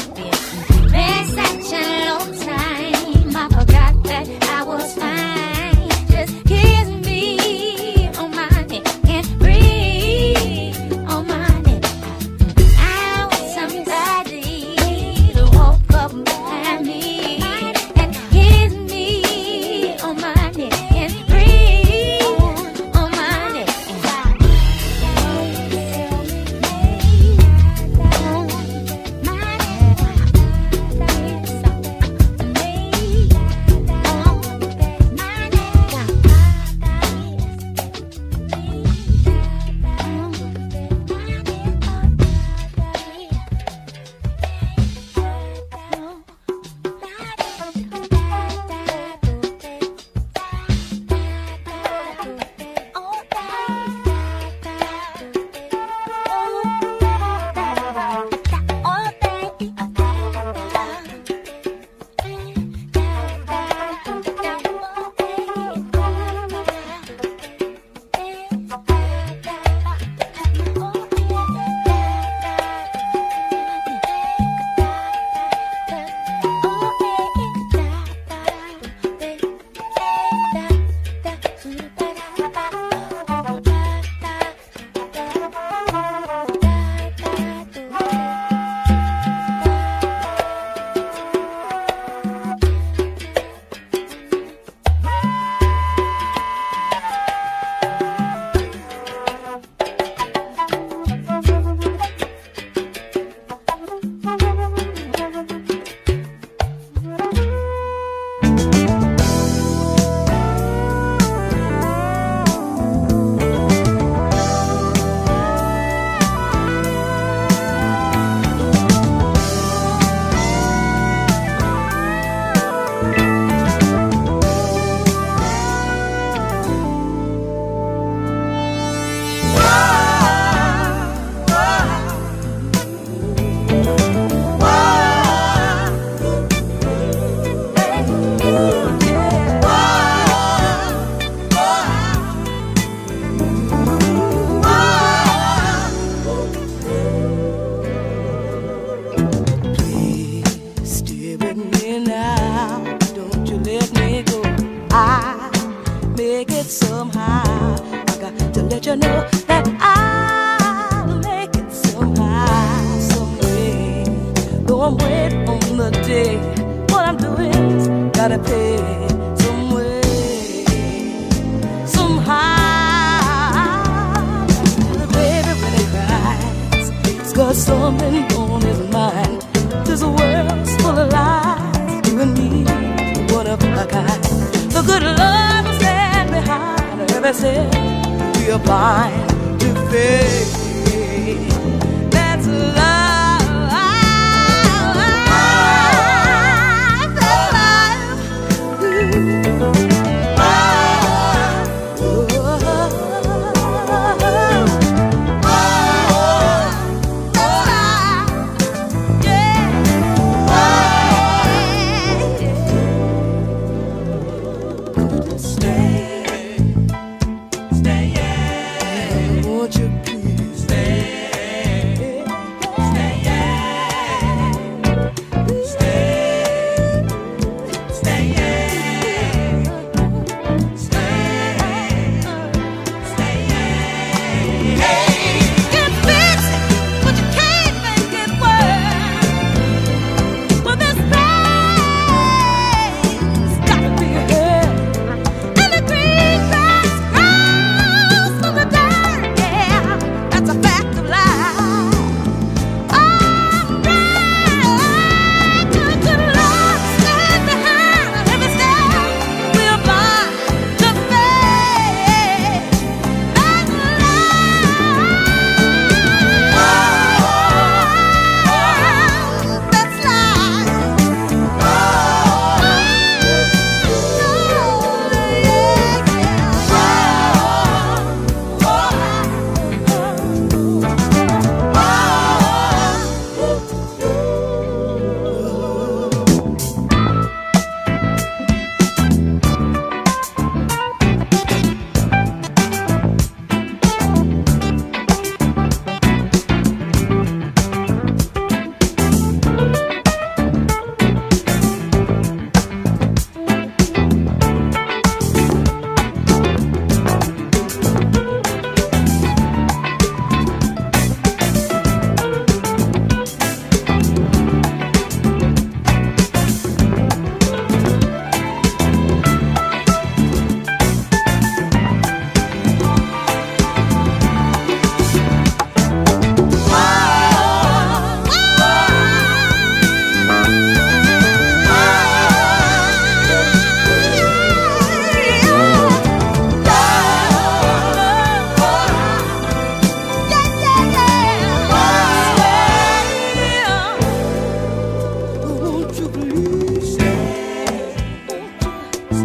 Yeah.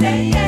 Stay,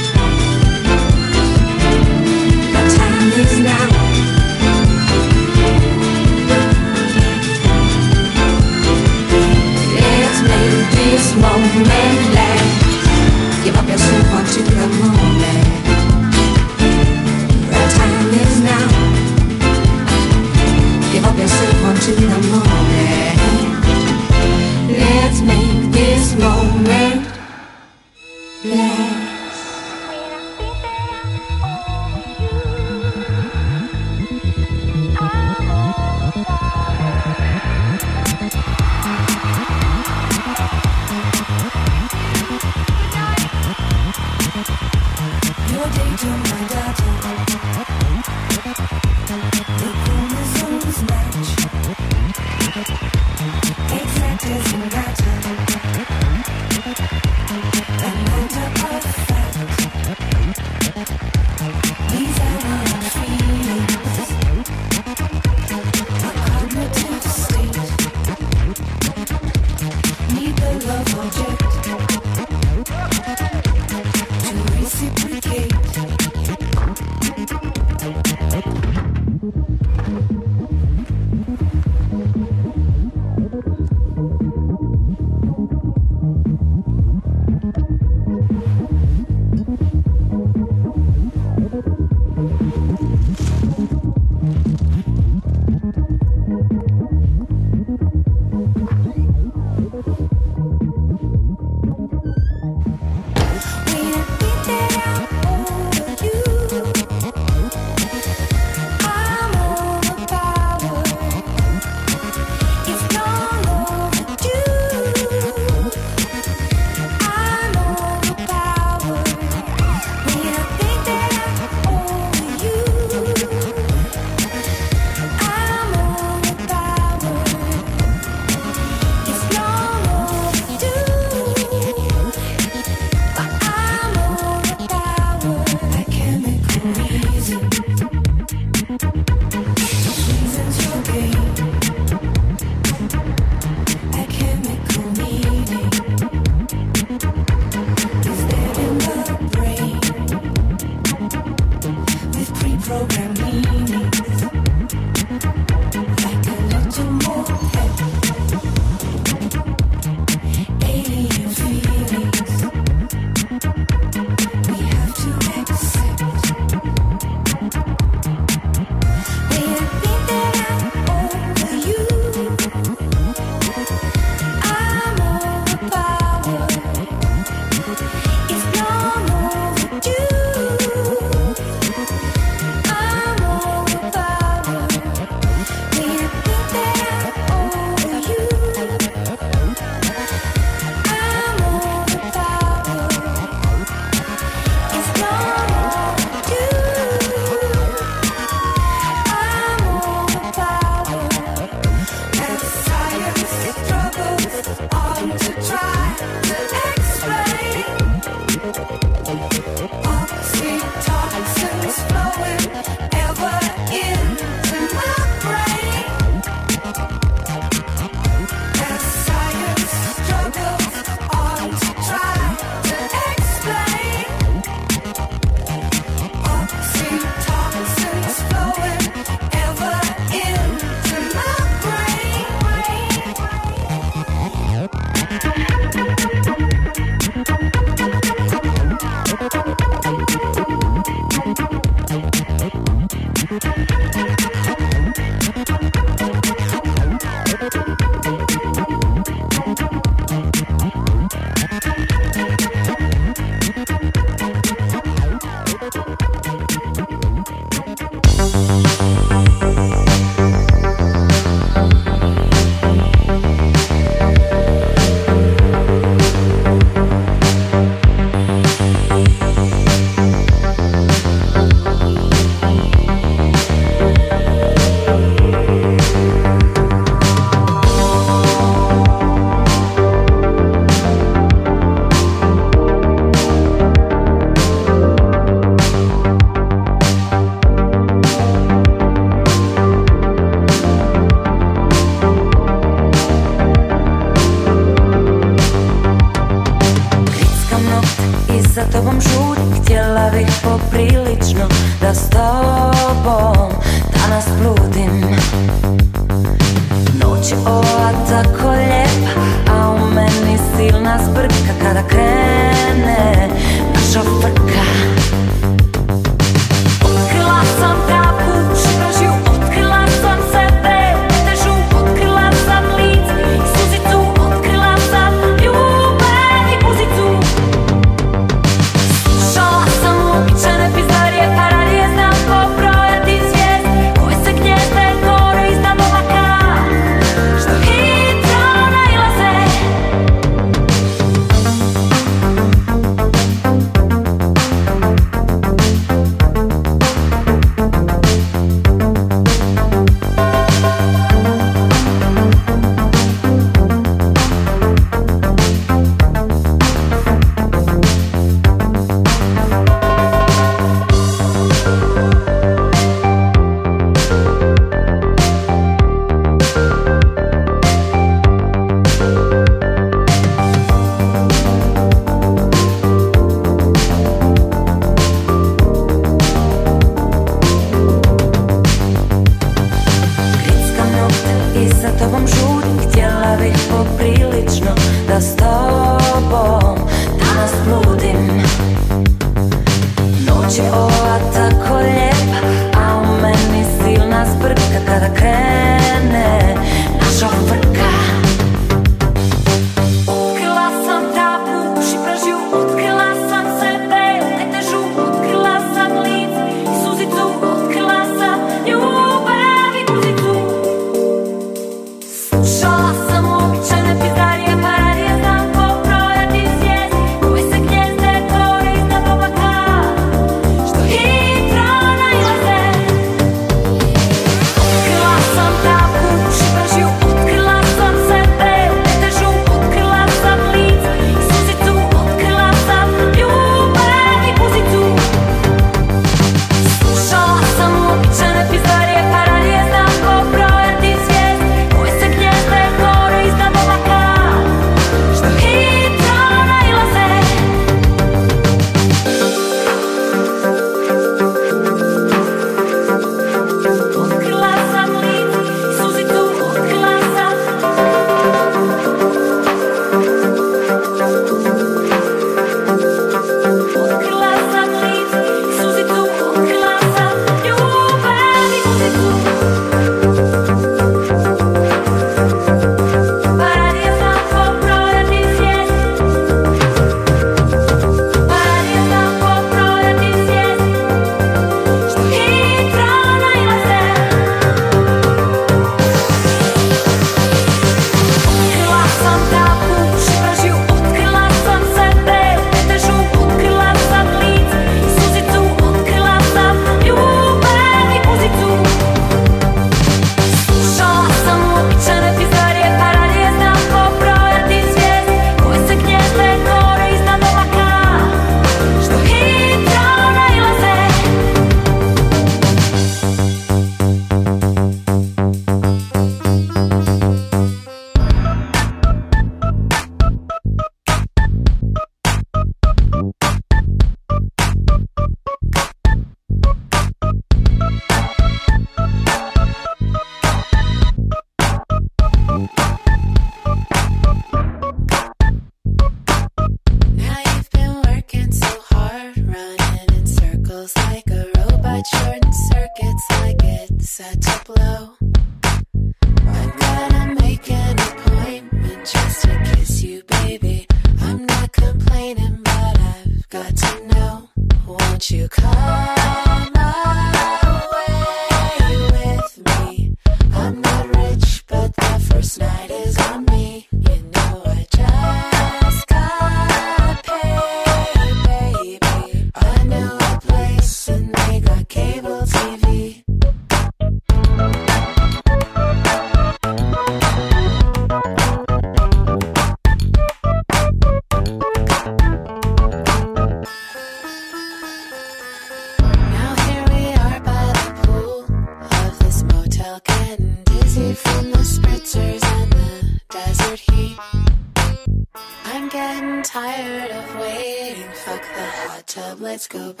go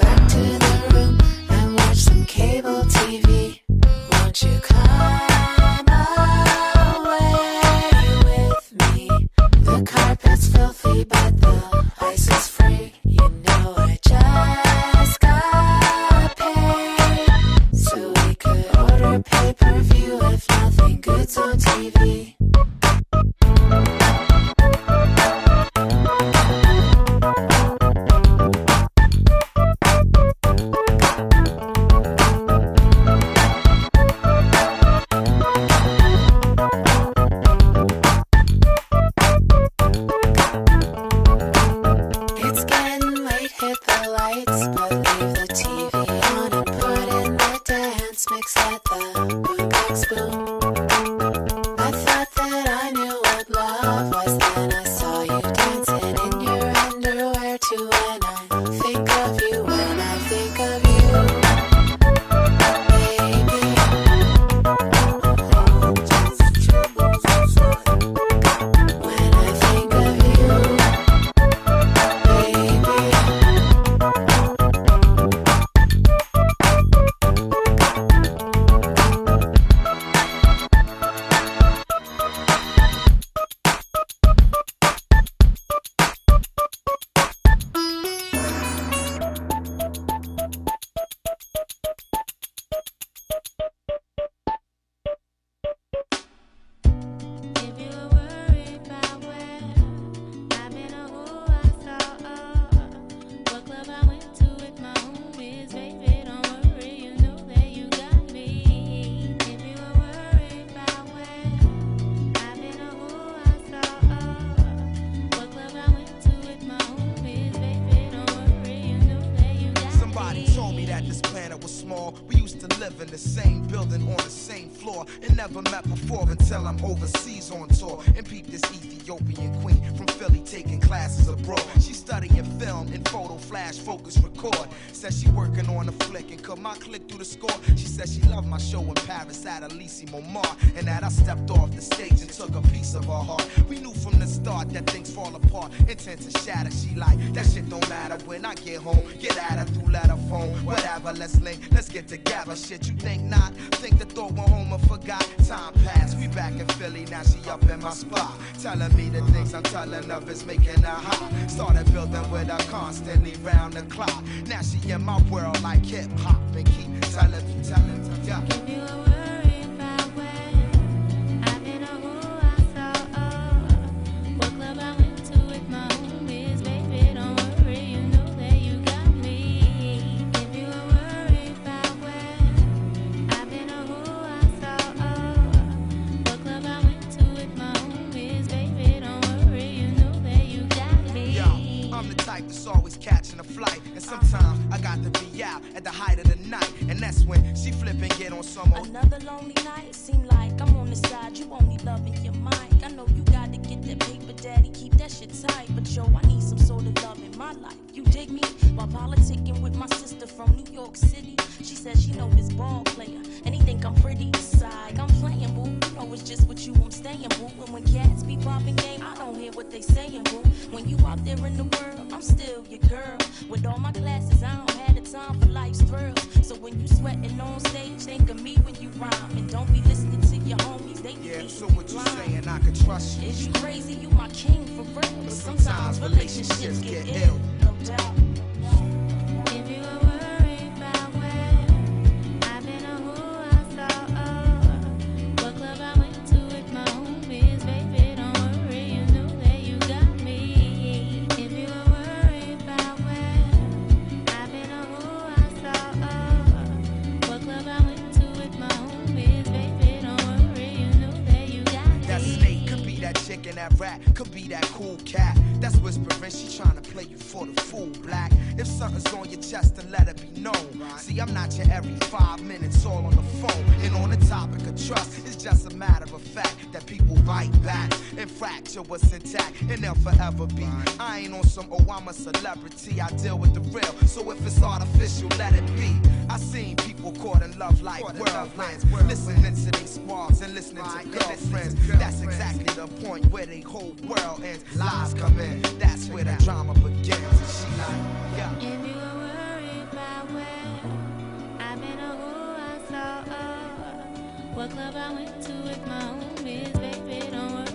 She like, that shit don't matter when I get home. Get at her through letter, phone, whatever. Let's link, let's get together. Shit, you think not? Think the thought went home and forgot. Time passed, we back in Philly, now she up in my spot. Telling me the things I'm telling of is making her hot. Started building with her constantly round the clock. Now she in my world like hip hop and keep telling me, telling me, yeah. that chick and that rat could be that cool cat. That's whispering, she trying to play you for the fool, black. If something's on your chest, then let it be known. See, I'm not your every five minutes all on the phone. And on the topic of trust, it's just a matter of fact that people bite back and fracture what's intact, and they'll forever be. I ain't on some, oh, I'm a celebrity, I deal with the real. So if it's artificial, let it be. I seen we're caught in love like whirlwinds. Listening to these squads and listening to girlfriends. That's exactly the point where the whole world ends. Lies come in. That's where the drama begins. And she like, yeah. You were worried about where I've been or who I saw. What club I went to with my homies, baby, don't worry.